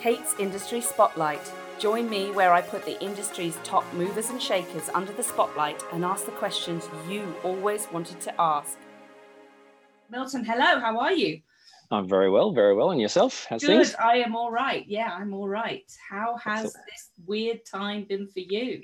Kate's Industry Spotlight. Join me where I put the industry's top movers and shakers under the spotlight and ask the questions you always wanted to ask. Milton, hello, how are you? I'm very well, very well. And yourself? How's Good, things? I am all right. Yeah, I'm all right. How has Excellent. this weird time been for you?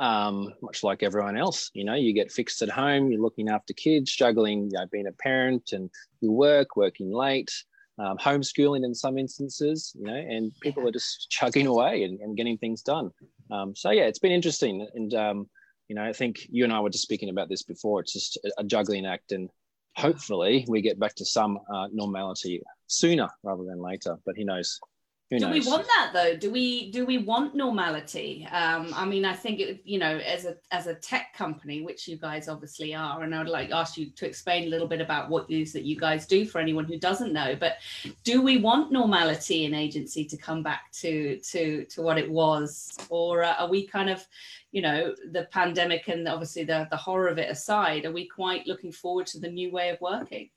Um, much like everyone else, you know, you get fixed at home, you're looking after kids, juggling, you know, being a parent and you work, working late, um, homeschooling in some instances, you know, and people are just chugging away and, and getting things done. Um, so yeah, it's been interesting. And, um, you know, I think you and I were just speaking about this before. It's just a, juggling act and hopefully we get back to some uh, normality sooner rather than later, but who knows? Who do knows? we want that though? Do we do we want normality? Um i mean i think it you know as a as a tech company which you guys obviously are and i would like ask you to explain a little bit about what it is that you guys do for anyone who doesn't know but do we want normality in agency to come back to to to what it was? Or uh, are we kind of you know the pandemic and obviously the the horror of it aside are we quite looking forward to the new way of working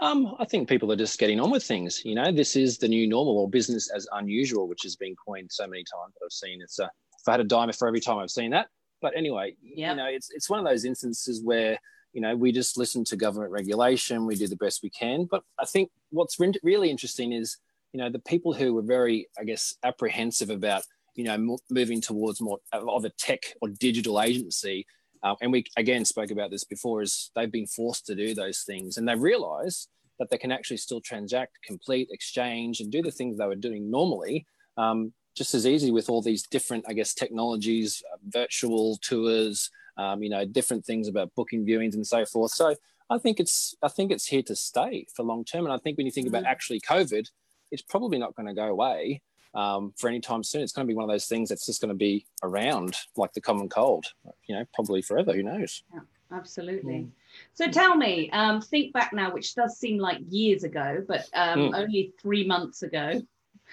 Um, I think people are just getting on with things. You know, this is the new normal or business as unusual, which has been coined so many times that I've seen. It's a, if I had a dime for every time I've seen that. But anyway, Yep. you know, it's it's one of those instances where you know we just listen to government regulation, we do the best we can. But I think what's re- really interesting is you know the people who were very, I guess, apprehensive about you know mo- moving towards more of a tech or digital agency uh, and we again spoke about this before is they've been forced to do those things and they realize that they can actually still transact complete exchange and do the things they were doing normally um, just as easy with all these different i guess technologies uh, virtual tours um, you know different things about booking viewings and so forth so i think it's i think it's here to stay for long term and i think when you think about Mhm. actually covid it's probably not going to go away um, for any time soon. It's going to be one of those things that's just going to be around like the common cold, you know, probably forever. Who knows? Absolutely. Mm. So tell me, um, think back now, which does seem like years ago, but um, Mm. only three months ago,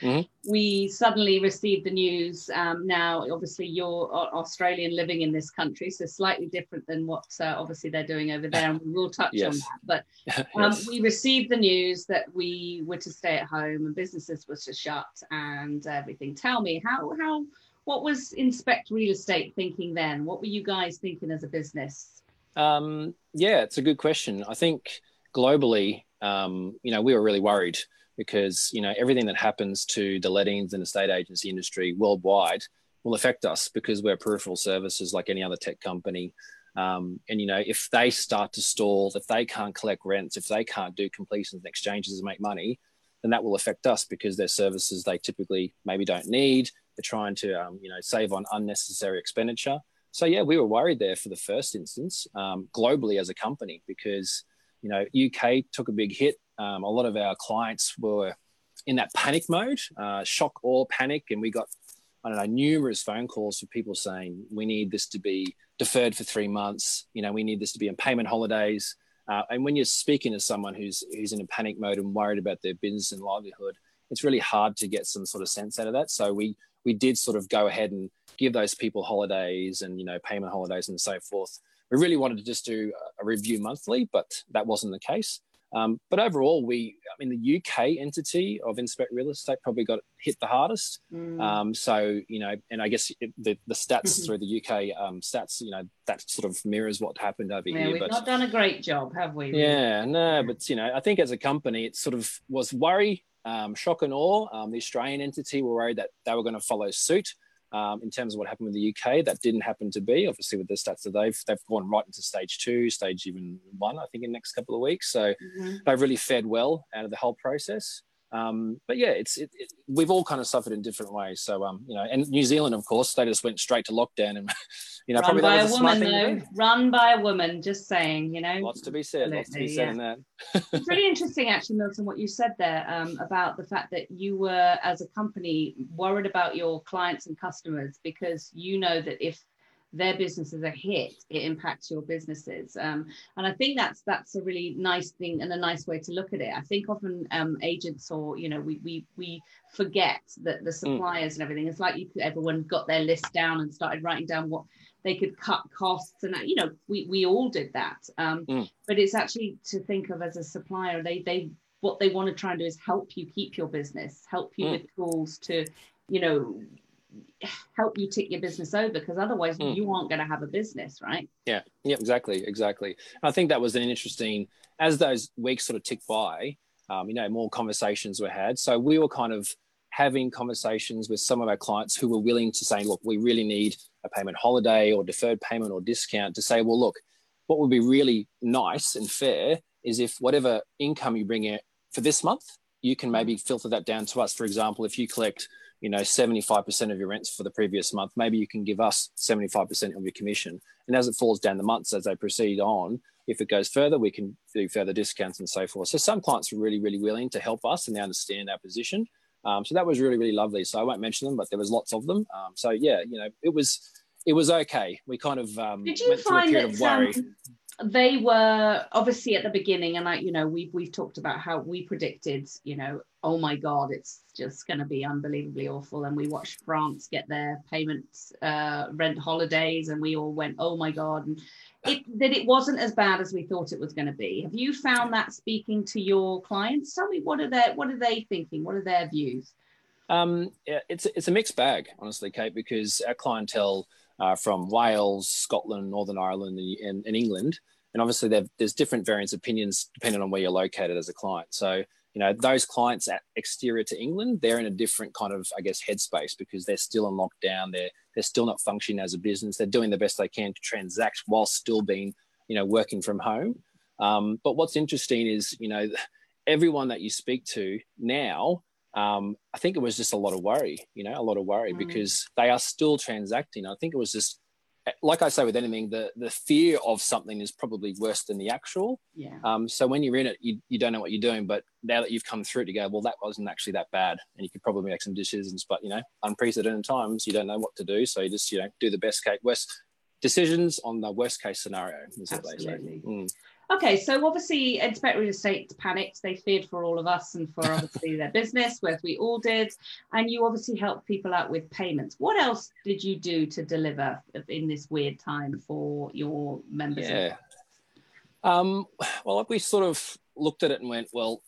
Mhm. we suddenly received the news. Um, now, obviously, you're Australian living in this country, so slightly different than what uh, obviously they're doing over there, and we will touch on that. But um, Yes. we received the news that we were to stay at home and businesses were to shut and everything. Tell me, how how what was Inspect Real Estate thinking then? What were you guys thinking as a business? Um, yeah, it's a good question. I think globally, um, you know, we were really worried because you know everything that happens to the lettings and estate agency industry worldwide will affect us because we're peripheral services like any other tech company. Um, and you know, if they start to stall, if they can't collect rents, if they can't do completions and exchanges and make money, then that will affect us because they're services they typically maybe don't need. They're trying to, um, you know, save on unnecessary expenditure. So yeah, we were worried there for the first instance, um, globally as a company, because you know UK took a big hit. Um, a lot of our clients were in that panic mode, uh, shock or panic, and we got I don't know numerous phone calls from people saying we need this to be deferred for three months. You know, we need this to be in payment holidays. Uh, and when you're speaking to someone who's who's in a panic mode and worried about their business and livelihood, it's really hard to get some sort of sense out of that. So we we did sort of go ahead and give those people holidays and you know payment holidays and so forth. We really wanted to just do a review monthly, but that wasn't the case. Um, but overall, we I mean the UK entity of Inspect Real Estate probably got hit the hardest. Mm. Um, so you know, and I guess it, the the stats through the UK um, stats, you know, that sort of mirrors what happened over yeah, here. we've But not done a great job, have we? yeah, no, but you know, I think as a company, it sort of was worry, um, shock and awe. Um, the Australian entity were worried that they were going to follow suit um, in terms of what happened with the UK. That didn't happen to be. Obviously, with the stats that they've they've gone right into stage two, stage even one, I think, in the next couple of weeks. So Mhm. they've really fared well out of the whole process. Um, but yeah, it's it, it, we've all kind of suffered in different ways. So um, you know, and New Zealand, of course, they just went straight to lockdown, and you know, Run probably by that a was a smart woman, though. Run by a woman. Just saying, you know. Lots to be said. Lots to be said yeah. in that. it's really interesting, actually, Milton, what you said there um, about the fact that you were, as a company, worried about your clients and customers because you know that if their businesses are hit, it impacts your businesses. Um, and I think that's that's a really nice thing and a nice way to look at it. I think often um, agents or you know we we we forget that the suppliers and everything. It's like you could, everyone got their list down and started writing down what they could cut costs and you know we we all did that. Um, Mm. but it's actually to think of as a supplier they they what they want to try and do is help you keep your business, help you mm. with tools to, you know, help you tick your business over because otherwise mm. you aren't going to have a business, right? Yeah, yeah, exactly, exactly. I think that was an interesting as those weeks sort of ticked by. Um, you know, more conversations were had. So we were kind of having conversations with some of our clients who were willing to say, look, we really need a payment holiday or deferred payment or discount to say, well, look, what would be really nice and fair is if whatever income you bring in for this month, you can maybe filter that down to us. For example, if you collect, you know, 75% of your rents for the previous month, maybe you can give us 75% of your commission. And as it falls down the months as they proceed on, if it goes further, we can do further discounts and so forth. So some clients are really, really willing to help us and they understand our position. Um, so that was really, really lovely. So I won't mention them, but there was lots of them. Um, so yeah, you know, it was it was okay. We kind of um, Did you went through a period that, of worry. Um, they were obviously at the beginning and like you know we've we've talked about how we predicted you know oh my god it's just going to be unbelievably awful. And we watched france get their payments uh, rent holidays and we all went oh my god. And it that it wasn't as bad as we thought it was going to be. Have you found that speaking to your clients? Tell me what are their what are they thinking? What are their views? Um, it's it's a mixed bag honestly kate because our clientele uh, from Wales, Scotland, Northern Ireland, and, and England. And obviously, there's different variants of opinions depending on where you're located as a client. So, you know, those clients at exterior to England, they're in a different kind of, I guess, headspace because they're still in lockdown. They're they're still not functioning as a business. They're doing the best they can to transact while still being, you know, working from home. Um, but what's interesting is, you know, everyone that you speak to now um, I think it was just a lot of worry, you know, a lot of worry mm. because they are still transacting. I think it was just, like I say with anything, the the fear of something is probably worse than the actual. Yeah. Um, so when you're in it, you, you don't know what you're doing, but now that you've come through it, you go, well, that wasn't actually that bad, and you could probably make some decisions. But you know, unprecedented times, you don't know what to do, so you just you know do the best case worst decisions on the worst case scenario. Absolutely. Mm. Okay, so obviously Inspect Real Estate panicked. They feared for all of us and for obviously their business, whereas we all did. And you obviously helped people out with payments. What else did you do to deliver in this weird time for your members? Yeah. Um, well, we sort of looked at it and went, well,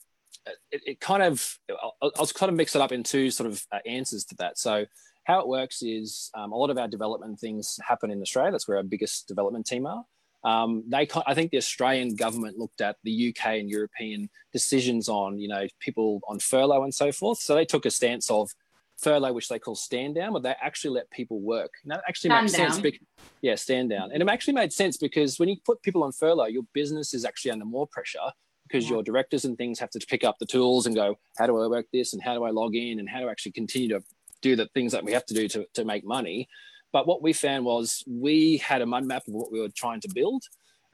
it, it kind of, I'll, I'll, kind of mix it up in two sort of uh, answers to that. So, how it works is um, a lot of our development things happen in Australia. That's where our biggest development team are. Um, they, I think the Australian government looked at the UK and European decisions on, you know, people on furlough and so forth. So they took a stance of furlough, which they call stand down, but they actually let people work. And that actually stand makes down. sense. Because, yeah, stand down. And it actually made sense because when you put people on furlough, your business is actually under more pressure because yeah. your directors and things have to pick up the tools and go, how do I work this and how do I log in and how do I actually continue to do the things that we have to do to, to make money. But what we found was we had a mud map of what we were trying to build,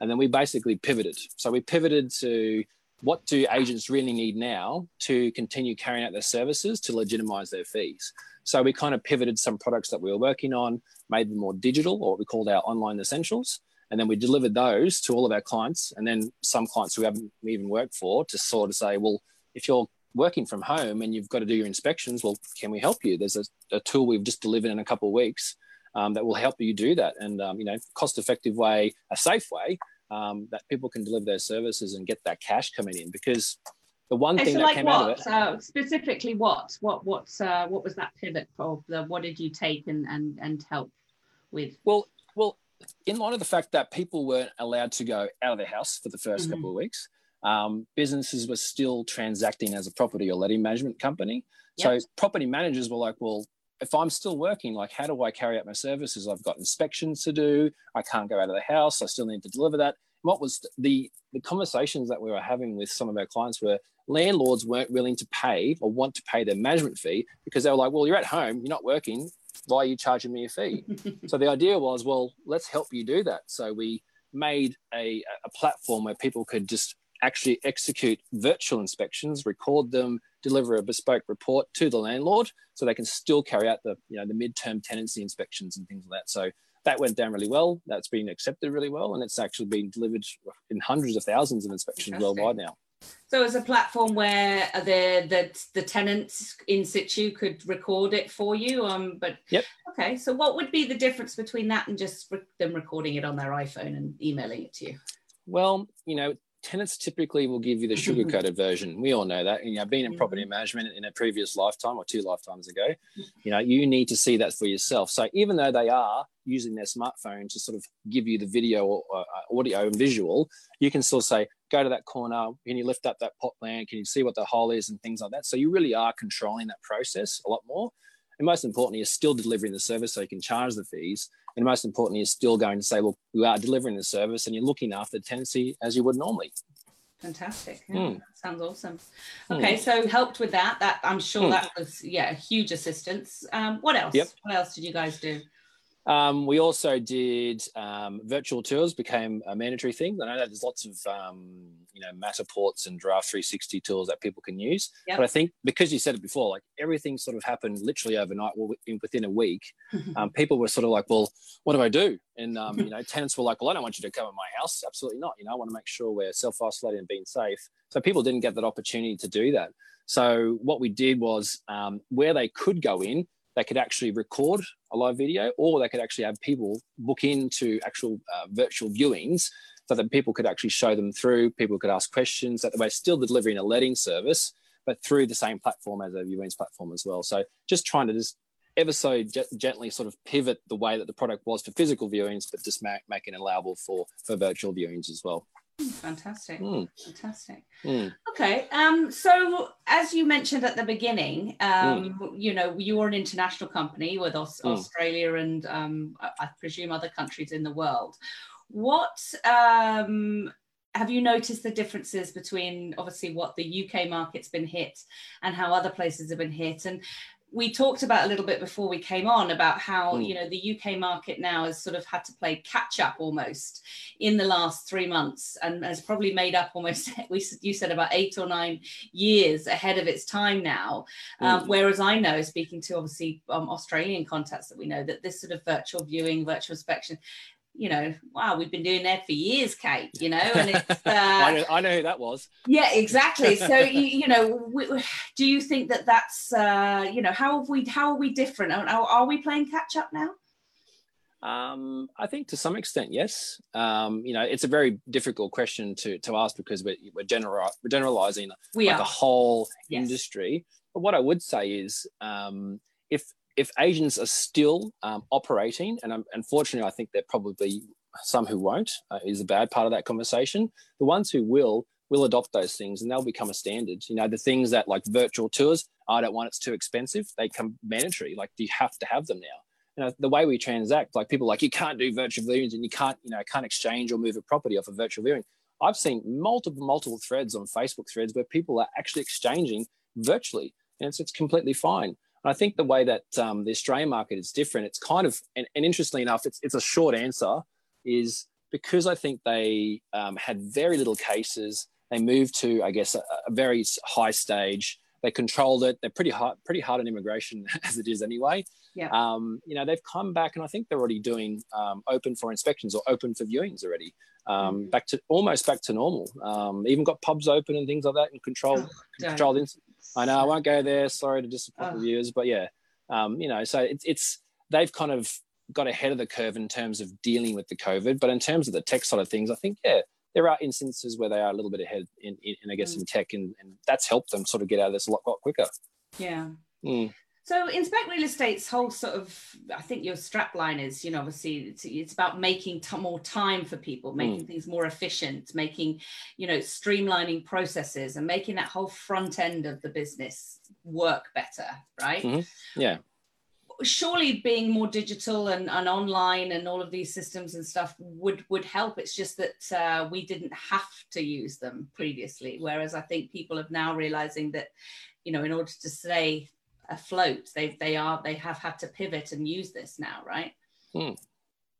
and then we basically pivoted. So we pivoted to what do agents really need now to continue carrying out their services to legitimize their fees. So we kind of pivoted some products that we were working on, made them more digital, or what we called our online essentials. And then we delivered those to all of our clients. And then some clients who haven't even worked for to sort of say, well, if you're working from home and you've got to do your inspections, well, can we help you? There's a, a tool we've just delivered in a couple of weeks um, that will help you do that and um, you know cost effective way a safe way um, that people can deliver their services and get that cash coming in because the one okay, thing so that like came what? out of it uh, specifically what what what uh, what was that pivot for the, what did you take and and and help with well well in light of the fact that people weren't allowed to go out of their house for the 1st mm-hmm. couple of weeks um, businesses were still transacting as a property or letting management company yep. so property managers were like well if I'm still working, like how do I carry out my services? I've got inspections to do. I can't go out of the house. I still need to deliver that. What was the the conversations that we were having with some of our clients were landlords weren't willing to pay or want to pay their management fee because they were like, well, you're at home, you're not working. Why are you charging me a fee? so the idea was, well, let's help you do that. So we made a, a platform where people could just actually execute virtual inspections, record them, deliver a bespoke report to the landlord so they can still carry out the you know the midterm tenancy inspections and things like that so that went down really well that's been accepted really well and it's actually been delivered in hundreds of thousands of inspections worldwide now so it's a platform where the the the tenants in situ could record it for you. Um, but yep. Okay. So what would be the difference between that and just them recording it on their iPhone and emailing it to you? Well, you know, tenants typically will give you the sugar coated version. We all know that. You know, being in property Mm-hmm. management in a previous lifetime or two lifetimes ago, you know, you need to see that for yourself. So even though they are using their smartphone to sort of give you the video or uh, audio and visual, you can still say, go to that corner. Can you lift up that pot plant? Can you see what the hole is and things like that? So you really are controlling that process a lot more. And most importantly, you're still delivering the service so you can charge the fees. And most importantly, you're still going to say, well, we are delivering the service and you're looking after the tenancy as you would normally. Fantastic. Yeah, Mm. sounds awesome. Mm. Okay, so helped with that. That I'm sure Mm. that was yeah a huge assistance. Um, what else? Yep. What else did you guys do? Um, we also did um, virtual tours became a mandatory thing. I know that there's lots of um, you know Matterports and Giraffe 360 tools that people can use. Yep. But I think because you said it before, like everything sort of happened literally overnight, well, within- within a week. Um, people were sort of like, well, what do I do? And um, you know, tenants were like, well, I don't want you to come in my house. Absolutely not. You know, I want to make sure we're self-isolating and being safe. So people didn't get that opportunity to do that. So what we did was um, where they could go in, they could actually record a live video, or they could actually have people book into actual uh, virtual viewings, so that people could actually show them through. People could ask questions. That we're still delivering a letting service, but through the same platform as a viewings platform as well. So just trying to just ever so ge- gently sort of pivot the way that the product was for physical viewings, but just make, make it allowable for for virtual viewings as well. Fantastic. Mm, Fantastic. mm, Okay. Um, so as you mentioned at the beginning, um, you know, you're an international company with Aus- Mm. Australia and um, I, I presume other countries in the world. What um, have you noticed the differences between obviously what the UK market's been hit and how other places have been hit? And we talked about a little bit before we came on about how Mm. you know the UK market now has sort of had to play catch up almost in the last three months and has probably made up almost we you said about eight or nine years ahead of its time now um, Mm. whereas i know speaking to obviously um, australian contacts that we know that this sort of virtual viewing virtual inspection you know wow we've been doing that for years kate you know and it's I, uh, know, I know who that was. yeah exactly so you, you know we, do you think that that's uh, you know how have we how are we different are, are we playing catch up now Um, I think to some extent, yes. Um, you know, it's a very difficult question to to ask because we're we're, general, we're generalizing we like are a whole Yes. industry. But what I would say is, um, if if agents are still um, operating, and um, unfortunately, I think there probably some who won't uh, is a bad part of that conversation. The ones who will will adopt those things, and they'll become a standard. You know, the things that like virtual tours, I don't want it's too expensive. They come mandatory. Like, you have to have them now? You know, the way we transact, like people like you can't do virtual viewings and you can't, you know, can't exchange or move a property off a virtual viewing. I've seen multiple, multiple threads on Facebook threads where people are actually exchanging virtually, and it's, it's completely fine. And I think the way that um, the Australian market is different, it's kind of, and, and interestingly enough, it's, it's a short answer, is because I think they um, had very little cases. They moved to, I guess, a, a very high stage. They controlled it. They're pretty hard, pretty hard on immigration as it is anyway. Yeah. Um, you know, they've come back, and I think they're already doing um, open for inspections or open for viewings already. Um, Mhm. Back to almost back to normal. Um, even got pubs open and things like that, and controlled Oh, controlled. I know I won't go there. Sorry to disappoint Oh. the viewers, but yeah, um, you know, so it's it's they've kind of got ahead of the curve in terms of dealing with the COVID. But in terms of the tech side of things, I think yeah, there are instances where they are a little bit ahead in, in, in I guess Mm. in tech, and, and that's helped them sort of get out of this a lot, lot quicker. yeah Mm. So Inspect Real Estate's whole sort of, I think your strap line is, you know, obviously it's, it's about making t- more time for people, making things more efficient, making, you know, streamlining processes and making that whole front end of the business work better, right? Mhm. Yeah. Surely being more digital and, and online and all of these systems and stuff would would help. It's just that uh, we didn't have to use them previously, whereas I think people are now realizing that, you know, in order to stay afloat. They they are they have had to pivot and use this now right?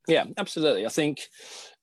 Yeah, absolutely. I think,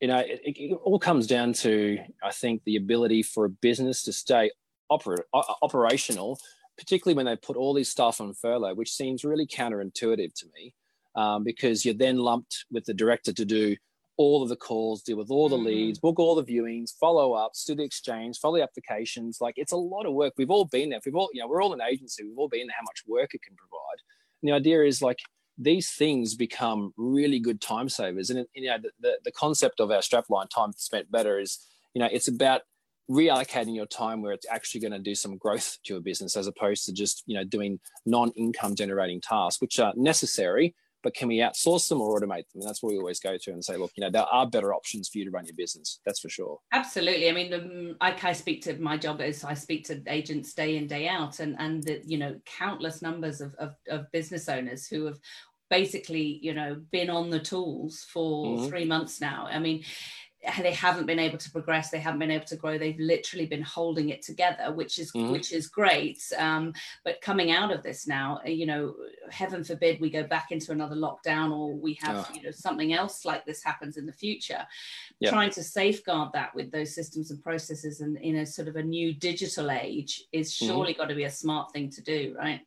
you know, it, it all comes down to, I think, the ability for a business to stay oper- operational, particularly when they put all these staff on furlough, which seems really counterintuitive to me, um, because you're then lumped with the director to do all of the calls, deal with all the Mhm. leads, book all the viewings, follow ups, do the exchange, follow the applications. Like it's a lot of work. We've all been there. We've all, you know, we're all an agency. We've all been there, how much work it can provide. And the idea is like these things become really good time savers. And, you know, the, the, the concept of our strapline time spent better is, you know, it's about reallocating your time where it's actually going to do some growth to your business as opposed to just you know doing non-income generating tasks which are necessary but can we outsource them or automate them? And that's what we always go to and say look you know there are better options for you to run your business. That's for sure. Absolutely. I mean the, I, I speak to my job is i speak to agents day in day out and and the you know countless numbers of, of, of business owners who have basically you know been on the tools for mm-hmm. three months now. I mean they haven't been able to progress they haven't been able to grow they've literally been holding it together which is mm-hmm. which is great um, but coming out of this now you know heaven forbid we go back into another lockdown or we have oh. you know something else like this happens in the future yeah. trying to safeguard that with those systems and processes and in a sort of a new digital age is mm-hmm. surely mm-hmm. got to be a smart thing to do right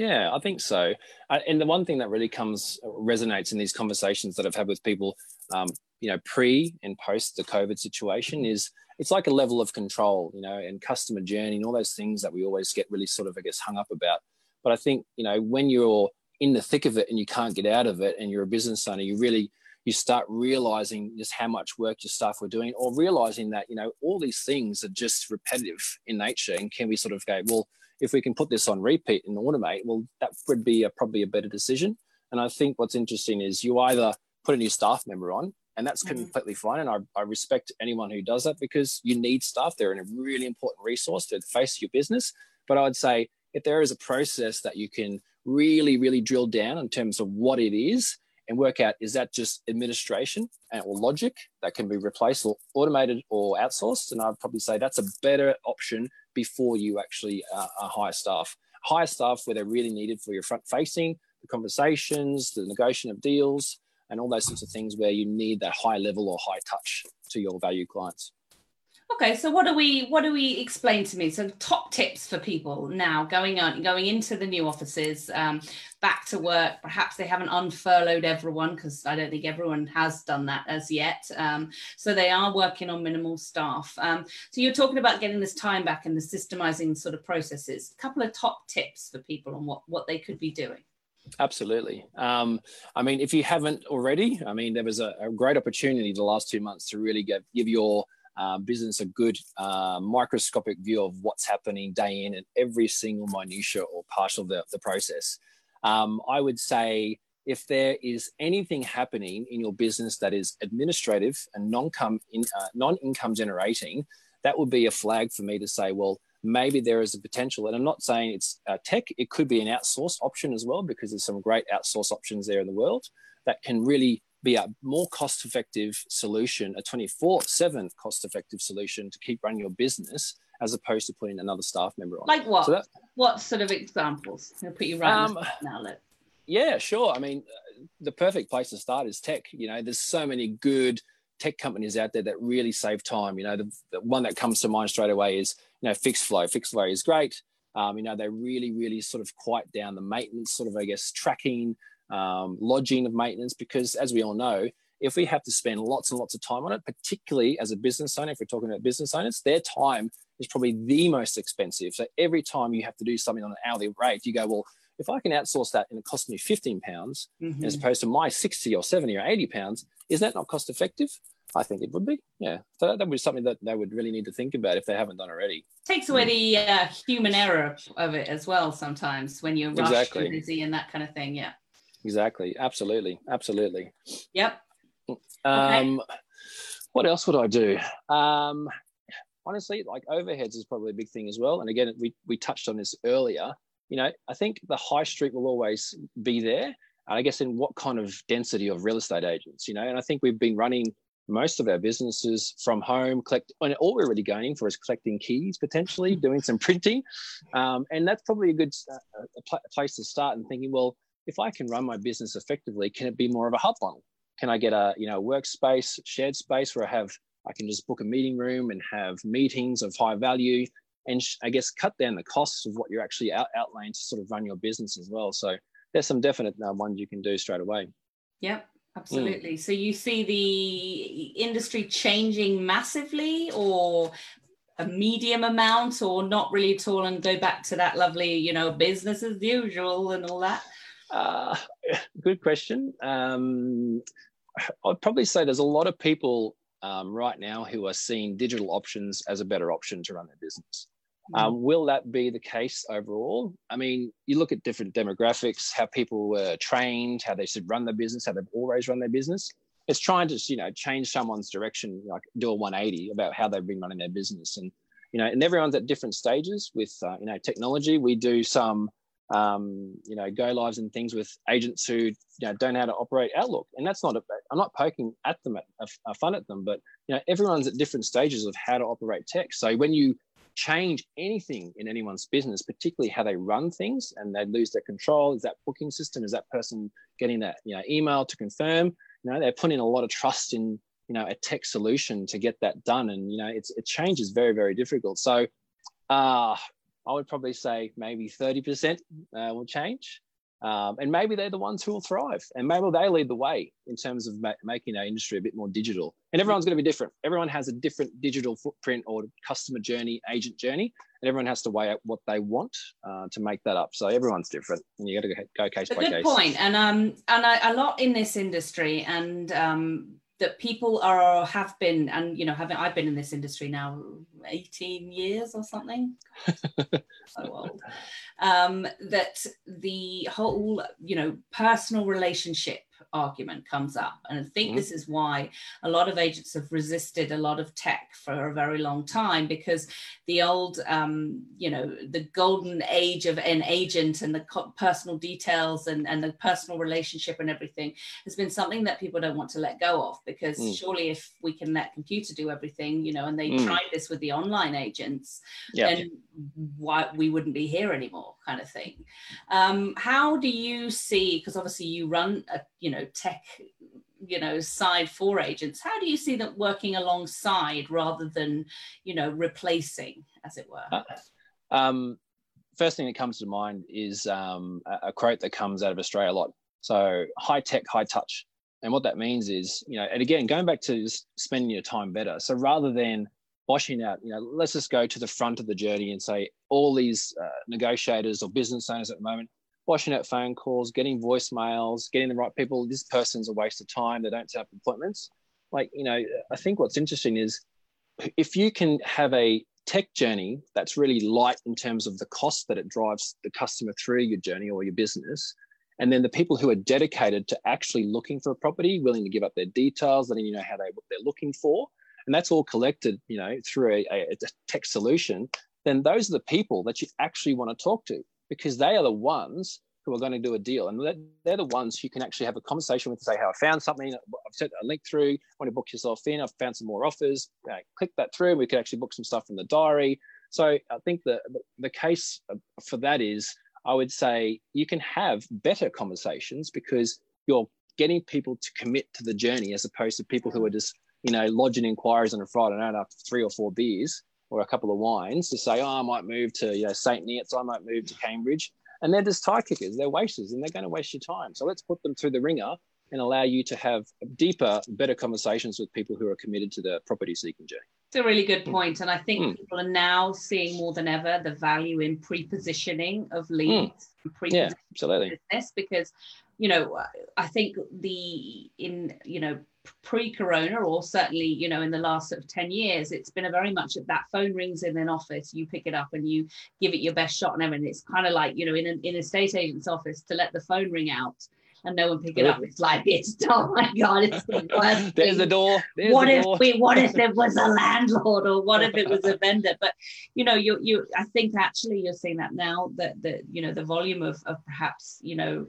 yeah, I think so. And the one thing that really comes resonates in these conversations that I've had with people um, you know pre and post the covid situation is it's like a level of control you know and customer journey and all those things that we always get really sort of i guess hung up about but i think you know when you're in the thick of it and you can't get out of it and you're a business owner you really you start realizing just how much work your staff were doing or realizing that you know all these things are just repetitive in nature and can we sort of go well if we can put this on repeat and automate well that would be a, probably a better decision and i think what's interesting is you either put a new staff member on and that's mm-hmm. completely fine. And I, I, respect anyone who does that because you need staff. They're a really important resource to face your business. But I would say if there is a process that you can really, really drill down in terms of what it is and work out is that just administration or logic that can be replaced or automated or outsourced? And I'd probably say that's a better option before you actually uh, hire staff. Hire staff where they're really needed for your front facing, the conversations, the negotiation of deals, and all those sorts of things where you need that high level or high touch to your value clients. Okay, so what do we what do we explain to me? So top tips for people now going on going into the new offices, um, back to work. Perhaps they haven't unfurloughed everyone because I don't think everyone has done that as yet. Um, so they are working on minimal staff. Um, so you're talking about getting this time back and the systemizing sort of processes. A couple of top tips for people on what what they could be doing. Absolutely. Um, I mean, if you haven't already, I mean, there was a, a great opportunity the last two months to really give, give your uh, business a good uh, microscopic view of what's happening day in and every single minutia or part of the, the process. Um, I would say if there is anything happening in your business that is administrative and non-income, in, uh, non-income generating, that would be a flag for me to say, well, maybe there is a potential. And I'm not saying it's uh, tech, it could be an outsourced option as well, because there's some great outsource options there in the world that can really be a more cost effective solution, a 24 7 cost effective solution to keep running your business as opposed to putting another staff member on. Like what? So that, what sort of examples? I'll put you right um, now. Let. Yeah, sure. I mean, the perfect place to start is tech. You know, there's so many good tech companies out there that really save time. You know, the, the one that comes to mind straight away is you know, Fixflow. Fixflow is great. Um, you know, they really, really sort of quiet down the maintenance, sort of, I guess, tracking, um, lodging of maintenance, because as we all know, if we have to spend lots and lots of time on it, particularly as a business owner, if we're talking about business owners, their time is probably the most expensive. So every time you have to do something on an hourly rate, you go, well, if I can outsource that and it costs me 15 pounds mm-hmm. as opposed to my 60 or 70 or 80 pounds, is that not cost effective? I think it would be. Yeah. So that, that would be something that they would really need to think about if they haven't done already. Takes away the uh, human error of it as well sometimes when you're rushed exactly. and busy and that kind of thing. Yeah. Exactly. Absolutely. Absolutely. Yep. Um, okay. What else would I do? Um, honestly, like overheads is probably a big thing as well. And again, we, we touched on this earlier. You know, I think the high street will always be there. And I guess in what kind of density of real estate agents, you know, and I think we've been running most of our businesses from home collect and all we're really going for is collecting keys potentially doing some printing um, and that's probably a good uh, a pl- place to start and thinking well if i can run my business effectively can it be more of a hub model can i get a you know workspace shared space where i have i can just book a meeting room and have meetings of high value and sh- i guess cut down the costs of what you're actually out- outlaying to sort of run your business as well so there's some definite uh, ones you can do straight away yep Absolutely. Mm. So you see the industry changing massively or a medium amount or not really at all and go back to that lovely, you know, business as usual and all that? Uh, good question. Um, I'd probably say there's a lot of people um, right now who are seeing digital options as a better option to run their business. Mm. Um, will that be the case overall? I mean, you look at different demographics, how people were trained, how they should run their business, how they've always run their business. It's trying to, you know, change someone's direction, like do a 180 about how they've been running their business. And, you know, and everyone's at different stages with, uh, you know, technology. We do some, um, you know, go lives and things with agents who, you know, don't know how to operate Outlook. And that's not, a, I'm not poking at them, at, a, fun at them, but, you know, everyone's at different stages of how to operate tech. So when you change anything in anyone's business, particularly how they run things and they lose their control. Is that booking system? Is that person getting that you know email to confirm? You know, they're putting a lot of trust in you know a tech solution to get that done, and you know it's it changes very very difficult. So, uh, I would probably say maybe thirty percent uh, will change. Um, and maybe they're the ones who will thrive and maybe they lead the way in terms of ma- making our industry a bit more digital. And everyone's going to be different. Everyone has a different digital footprint or customer journey agent journey and everyone has to weigh out what they want uh, to make that up. So everyone's different and you got to go case a by good case. point and um and I, a lot in this industry and um that people are have been and you know having i've been in this industry now 18 years or something. So old. Um, that the whole you know personal relationship argument comes up. And I think mm-hmm. this is why a lot of agents have resisted a lot of tech for a very long time because the old, um, you know, the golden age of an agent and the co- personal details and, and the personal relationship and everything has been something that people don't want to let go of because mm. surely if we can let computer do everything, you know, and they mm. tried this with the online agents, yeah. then why we wouldn't be here anymore kind of thing. Um, how do you see, because obviously you run a, you know, tech you know side for agents how do you see them working alongside rather than you know replacing as it were? Uh, um, first thing that comes to mind is um, a, a quote that comes out of australia a lot. So high tech high touch. And what that means is you know and again going back to spending your time better. So rather than boshing out you know let's just go to the front of the journey and say all these uh, negotiators or business owners at the moment washing out phone calls, getting voicemails, getting the right people. This person's a waste of time. They don't set up appointments. Like, you know, I think what's interesting is if you can have a tech journey that's really light in terms of the cost that it drives the customer through your journey or your business, and then the people who are dedicated to actually looking for a property, willing to give up their details, letting you know how they what they're looking for, and that's all collected, you know, through a, a, tech solution, then those are the people that you actually want to talk to because they are the ones who are going to do a deal. And they're the ones who can actually have a conversation with, say, how I found something, I've sent a link through, want to book yourself in, I've found some more offers, you click that through, we could actually book some stuff from the diary. So I think the, the case for that is, I would say you can have better conversations because you're getting people to commit to the journey as opposed to people who are just, you know, lodging inquiries on a Friday night after three or four beers or a couple of wines to say, oh, I might move to you know St. Neots, I might move to Cambridge, and they're just tie kickers, they're wasters, and they're going to waste your time. So let's put them through the ringer and allow you to have deeper, better conversations with people who are committed to the property seeking journey. It's a really good point. And I think mm. people are now seeing more than ever the value in pre-positioning of hmm. leads mm. yeah, absolutely. business because, you know, I think the in, you know, pre-corona or certainly you know in the last sort of 10 years it's been a very much that that phone rings in an office you pick it up and you give it your best shot and everything it's kind of like you know in an in a state agent's office to let the phone ring out and no one pick it up. It's like it's oh my god, it's the worst. There's the door. There's what the if door. we? What if it was a landlord, or what if it was a vendor? But you know, you you. I think actually you're seeing that now that the you know the volume of of perhaps you know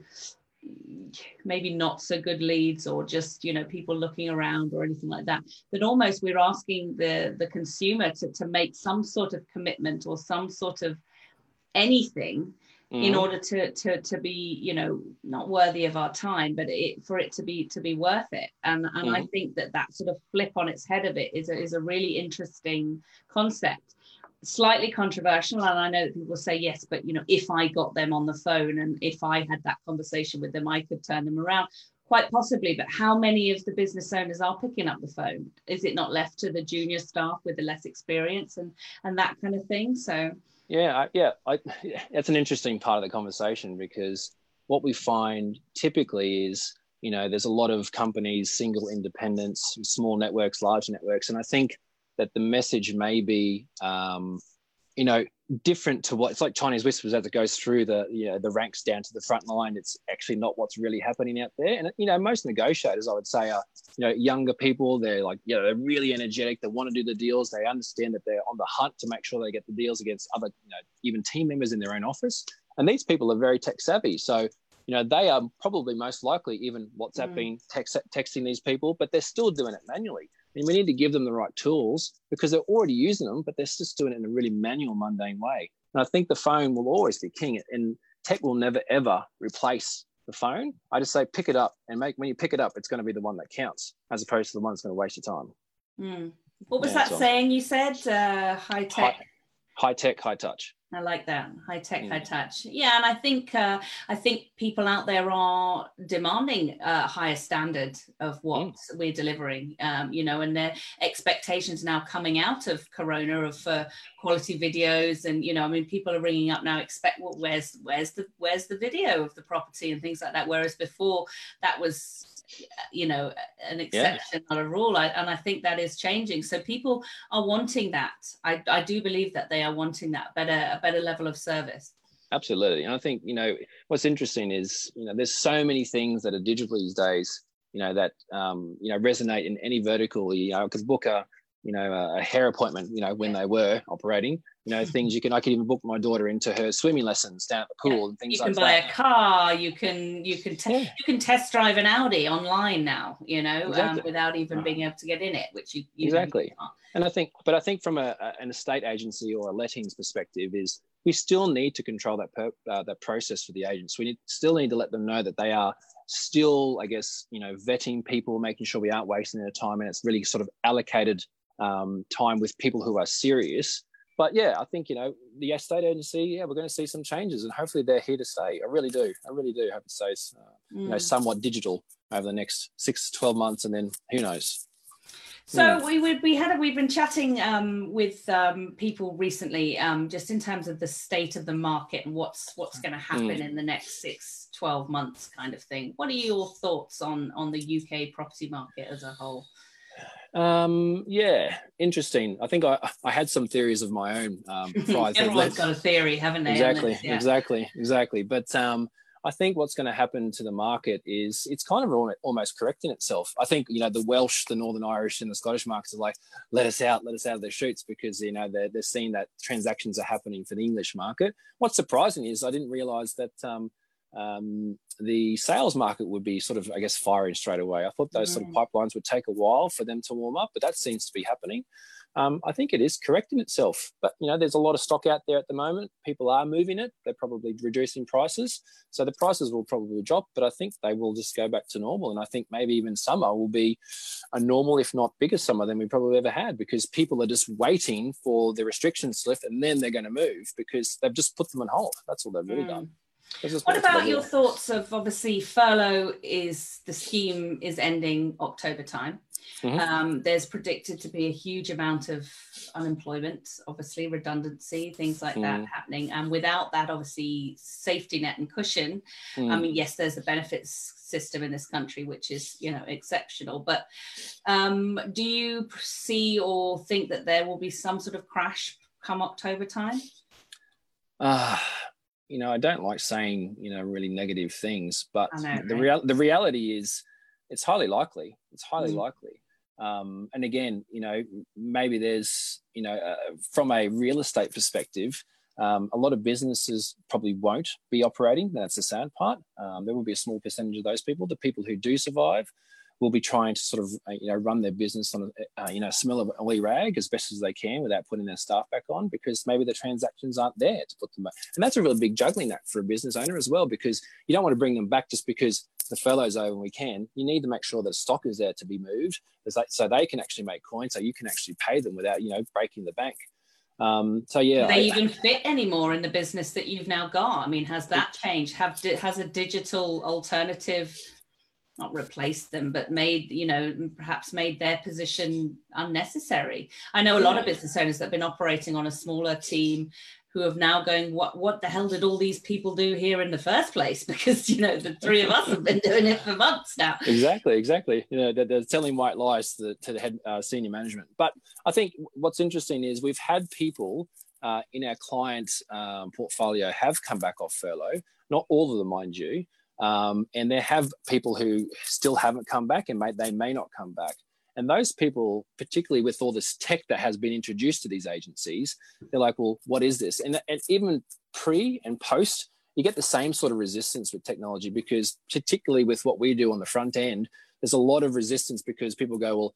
maybe not so good leads or just you know people looking around or anything like that that almost we're asking the the consumer to, to make some sort of commitment or some sort of anything mm. in order to to to be you know not worthy of our time but it for it to be to be worth it and and mm. i think that that sort of flip on its head of it is a, is a really interesting concept slightly controversial and i know that people say yes but you know if i got them on the phone and if i had that conversation with them i could turn them around. Quite possibly but how many of the business owners are picking up the phone? Is it not left to the junior staff with the less experience and and that kind of thing? So yeah yeah I, that's an interesting part of the conversation because what we find typically is you know, there's a lot of companies, single independents, small networks, large networks, and I think that the message may be, um, you know, different to what it's like Chinese whispers as it goes through the you know the ranks down to the front line. It's actually not what's really happening out there. And you know, most negotiators, I would say, are you know younger people. They're like you know they're really energetic. They want to do the deals. They understand that they're on the hunt to make sure they get the deals against other you know even team members in their own office. And these people are very tech savvy. So you know they are probably most likely even WhatsApping, mm. text, texting these people, but they're still doing it manually. And we need to give them the right tools because they're already using them, but they're just doing it in a really manual, mundane way. And I think the phone will always be king, and tech will never ever replace the phone. I just say pick it up and make when you pick it up, it's going to be the one that counts as opposed to the one that's going to waste your time. Mm. What was yeah, that saying you said? Uh, high tech. High, high tech, high touch. I like that high tech, high touch. Yeah, and I think uh, I think people out there are demanding a higher standard of what mm. we're delivering. Um, you know, and their expectations now coming out of Corona of uh, quality videos, and you know, I mean, people are ringing up now. Expect well, where's where's the where's the video of the property and things like that. Whereas before, that was you know an exception yeah. not a rule. I, and i think that is changing. So people are wanting that. I, I do believe that they are wanting that better a better level of service. Absolutely. And i think you know what's interesting is you know there's so many things that are digital these days you know that um, you know resonate in any vertical you know because book a you know a hair appointment you know when they were operating you know things you can i could even book my daughter into her swimming lessons down at the pool yeah. and things like that you can buy a car you can you can te- yeah. you can test drive an audi online now you know um, exactly. um, without even being able to get in it which you, you exactly and i think but i think from a, a, an estate agency or a lettings perspective is we still need to control that per, uh, that process for the agents we need, still need to let them know that they are still i guess you know vetting people making sure we aren't wasting their time and it's really sort of allocated um, time with people who are serious but yeah, I think you know the estate agency. Yeah, we're going to see some changes, and hopefully they're here to stay. I really do. I really do hope it stays, uh, mm. you know, mm. somewhat digital over the next six to twelve months, and then who knows. So yeah. we, we we had a, we've been chatting um, with um, people recently, um, just in terms of the state of the market and what's what's going to happen mm. in the next six, 12 months, kind of thing. What are your thoughts on on the UK property market as a whole? Um, yeah, interesting. I think I, I had some theories of my own. Um, Everyone's got a theory, haven't they? Exactly, yeah. exactly, exactly. But um, I think what's going to happen to the market is it's kind of almost correcting itself. I think you know the Welsh, the Northern Irish, and the Scottish markets are like, let us out, let us out of their shoots because you know they're they're seeing that transactions are happening for the English market. What's surprising is I didn't realise that um, um, the sales market would be sort of, I guess, firing straight away. I thought those mm. sort of mm. pipelines would take a while for them to warm up, but that seems to be happening. Um, I think it is correcting itself, but you know, there's a lot of stock out there at the moment. People are moving it. They're probably reducing prices, so the prices will probably drop. But I think they will just go back to normal, and I think maybe even summer will be a normal, if not bigger summer than we probably ever had, because people are just waiting for the restrictions to lift, and then they're going to move because they've just put them on hold. That's all they've really mm. done. What about your thoughts of obviously furlough is the scheme is ending October time. Mm-hmm. Um, there's predicted to be a huge amount of unemployment, obviously redundancy, things like mm. that happening. And without that, obviously safety net and cushion. Mm. I mean, yes, there's a benefits system in this country, which is you know exceptional. But um, do you see or think that there will be some sort of crash come October time? Uh, you know, I don't like saying, you know, really negative things, but know, the real the reality is it's highly likely. It's highly mm. likely. Um, and again, you know, maybe there's, you know, uh, from a real estate perspective, um, a lot of businesses probably won't be operating. That's the sad part. Um, there will be a small percentage of those people. The people who do survive will be trying to sort of uh, you know run their business on a uh, you know smell of a wee rag as best as they can without putting their staff back on because maybe the transactions aren't there to put them back. And that's a really big juggling act for a business owner as well because you don't want to bring them back just because the furlough's over and we can. You need to make sure that stock is there to be moved so they can actually make coins so you can actually pay them without you know breaking the bank. Um, so yeah, Do they I, even fit anymore in the business that you've now got? I mean, has that changed? Have has a digital alternative not replaced them, but made, you know, perhaps made their position unnecessary. I know a lot of business owners that have been operating on a smaller team who have now going, what what the hell did all these people do here in the first place? Because you know the three of us have been doing it for months now. Exactly, exactly. You know they're, they're telling white lies to the, to the head uh, senior management. But I think what's interesting is we've had people uh, in our client um, portfolio have come back off furlough. Not all of them, mind you. Um, and there have people who still haven't come back and may, they may not come back. And those people, particularly with all this tech that has been introduced to these agencies, they're like, well, what is this? And, and even pre and post, you get the same sort of resistance with technology because, particularly with what we do on the front end, there's a lot of resistance because people go, well,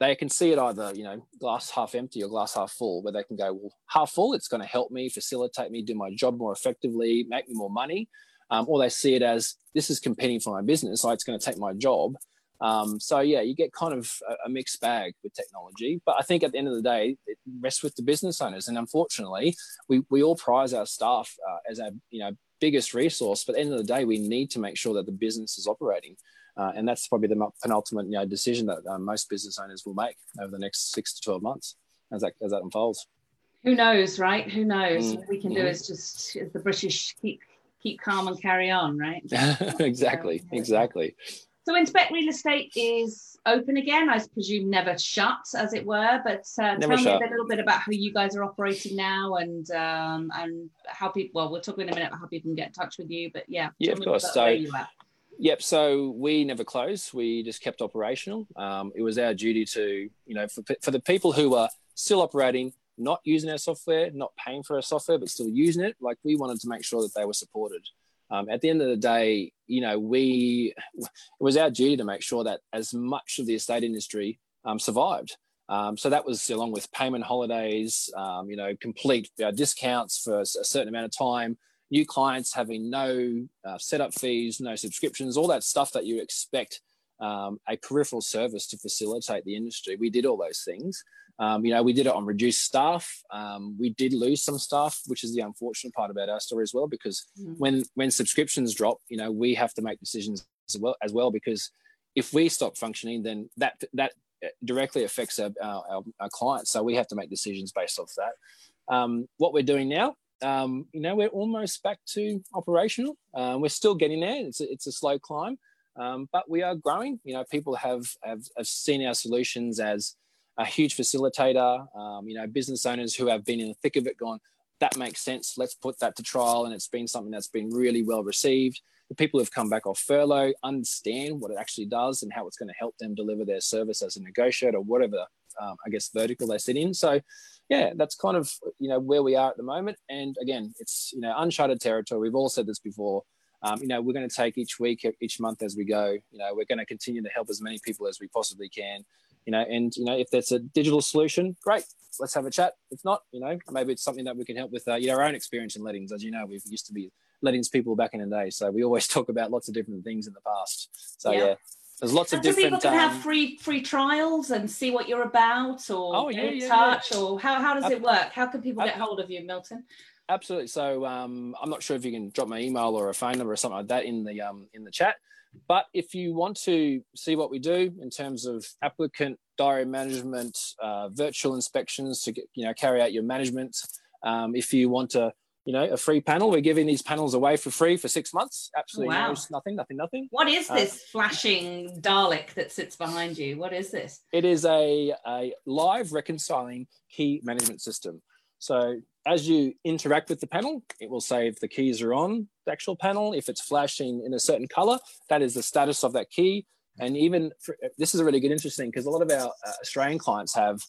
they can see it either, you know, glass half empty or glass half full, where they can go, well, half full, it's going to help me, facilitate me, do my job more effectively, make me more money. Um, or they see it as this is competing for my business, so it's going to take my job. Um, so yeah, you get kind of a, a, mixed bag with technology. But I think at the end of the day, it rests with the business owners. And unfortunately, we, we all prize our staff uh, as our you know biggest resource. But at the end of the day, we need to make sure that the business is operating. Uh, and that's probably the penultimate you know, decision that uh, most business owners will make over the next six to 12 months as that, as that unfolds. Who knows, right? Who knows? Mm. What we can do mm. is just, as the British keep keep calm and carry on, right? exactly, exactly. So Inspect Real Estate is open again, I presume never shut, as it were. But uh, tell me a little bit about how you guys are operating now, and um, and how people. Well, we'll talk in a minute about how people can get in touch with you. But yeah, yeah, of course. So. Yep. So we never closed. We just kept operational. Um, it was our duty to, you know, for, for the people who are still operating, not using our software, not paying for our software, but still using it, like we wanted to make sure that they were supported um, at the end of the day, you know, we it was our duty to make sure that as much of the estate industry um, survived. Um, so that was along with payment holidays, um, you know, complete uh, discounts for a certain amount of time, new clients having no uh, setup fees, no subscriptions, all that stuff that you expect um, a peripheral service to facilitate the industry. We did all those things. Um, you know, we did it on reduced staff. Um, we did lose some staff, which is the unfortunate part about our story as well, because mm. when when subscriptions drop, you know, we have to make decisions as well as well because if we stop functioning, then that that directly affects our, our, our clients. So we have to make decisions based off that. Um, what we're doing now, um, you know, we're almost back to operational. Uh, we're still getting there. It's a, it's a slow climb, um, but we are growing. You know, people have, have, have seen our solutions as a huge facilitator, um, you know, business owners who have been in the thick of it gone, that makes sense. Let's put that to trial. And it's been something that's been really well received. The people who have come back off furlough understand what it actually does and how it's going to help them deliver their service as a negotiator whatever, um, I guess, vertical they sit in. So, yeah, that's kind of, you know, where we are at the moment. And again, it's, you know, uncharted territory. We've all said this before. Um, you know, we're going to take each week, each month as we go. You know, we're going to continue to help as many people as we possibly can you know, and you know, if that's a digital solution, great, let's have a chat. If not, you know, maybe it's something that we can help with. Uh, you know, our own experience in lettings, as you know, we've used to be lettings people back in the day, so we always talk about lots of different things in the past. So yeah. yeah there's lots and of different. people can um, have free free trials and see what you're about, or oh, yeah, yeah, touch, or how, how does it work? How can people get hold of you, Milton? Absolutely. So um, I'm not sure if you can drop my email or a phone number or something like that in the um, in the chat. But if you want to see what we do in terms of applicant diary management, uh, virtual inspections to get, you know carry out your management, um, if you want to you know a free panel, we're giving these panels away for free for six months. Absolutely wow. no, nothing, nothing, nothing. What is uh, this uh, flashing Dalek that sits behind you? What is this? It is a, a live reconciling key management system. So as you interact with the panel, it will say if the keys are on the actual panel. If it's flashing in a certain color, that is the status of that key. And even for, this is a really good, interesting because a lot of our uh, Australian clients have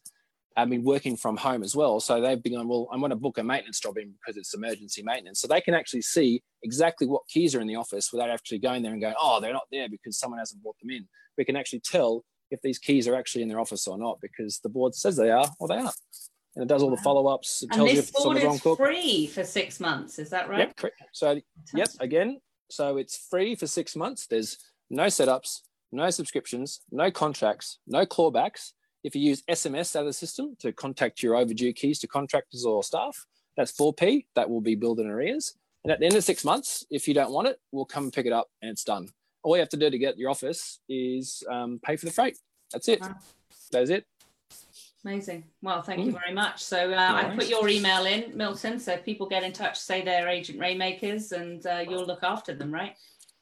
have been working from home as well. So they've been going, well, I want to book a maintenance job in because it's emergency maintenance. So they can actually see exactly what keys are in the office without actually going there and going, oh, they're not there because someone hasn't brought them in. We can actually tell if these keys are actually in their office or not because the board says they are or they aren't and it does all the follow ups. and this board is free for six months. Is that right? Yep. So, Fantastic. yep. Again, so it's free for six months. There's no setups, no subscriptions, no contracts, no clawbacks. If you use SMS out of the system to contact your overdue keys to contractors or staff, that's 4p. That will be billed in arrears. And at the end of six months, if you don't want it, we'll come and pick it up and it's done. All you have to do to get your office is um, pay for the freight. That's it. Wow. That's it. Amazing. Well, thank you very much. So uh, I put your email in, Milton, so people get in touch, say they're Agent Rainmakers, and uh, you'll look after them, right?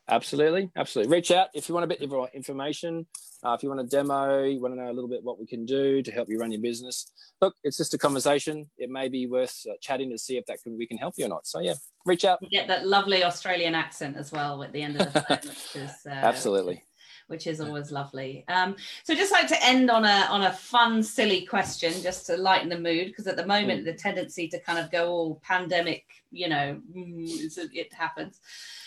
Absolutely, absolutely. Reach out if you want a bit of information. Uh, if you want a demo, you want to know a little bit what we can do to help you run your business. Look, it's just a conversation. It may be worth uh, chatting to see if that can we can help you or not. So yeah, reach out. You get that lovely Australian accent as well at the end of the phone, which is uh, absolutely which is always lovely. Um, so just like to end on a on a fun, silly question, just to lighten the mood, because at the moment mm. the tendency to kind of go all pandemic, you know, mm, it happens.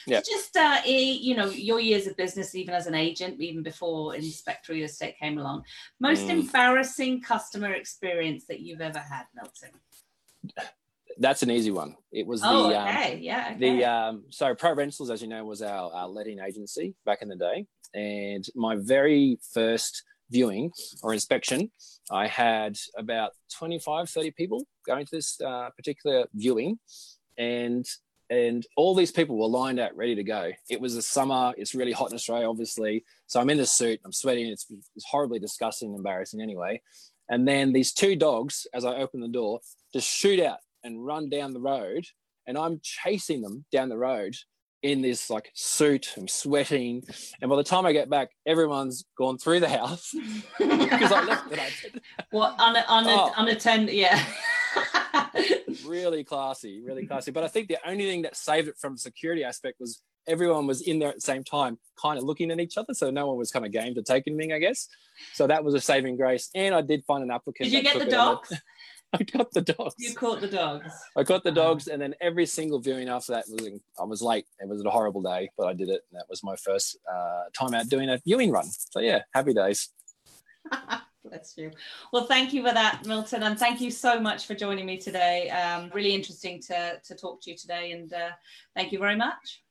Yeah. So just uh, you know, your years of business, even as an agent, even before Inspector Real Estate came along, most mm. embarrassing customer experience that you've ever had, Milton. That's an easy one. It was oh, the okay. Um, yeah. Okay. The um, so Pro Rentals, as you know, was our, our letting agency back in the day, and my very first viewing or inspection, I had about 25, 30 people going to this uh, particular viewing. And and all these people were lined out ready to go. It was the summer. It's really hot in Australia, obviously. So I'm in the suit. I'm sweating. It's, it's horribly disgusting, embarrassing anyway. And then these two dogs, as I open the door, just shoot out and run down the road. And I'm chasing them down the road in this like suit. I'm sweating, and by the time I get back, everyone's gone through the house because I left it. What un, un, oh. unattended? Yeah. really classy, really classy. But I think the only thing that saved it from security aspect was everyone was in there at the same time, kind of looking at each other. So no one was kind of game to take anything, I guess. So that was a saving grace. And I did find an applicant. Did you get the dogs? I got the dogs. You caught the dogs. I caught the dogs, and then every single viewing after that was I was late. It was a horrible day, but I did it, and that was my first uh, time out doing a viewing run. So yeah, happy days. Bless you. Well, thank you for that, Milton, and thank you so much for joining me today. Um, really interesting to to talk to you today, and uh, thank you very much.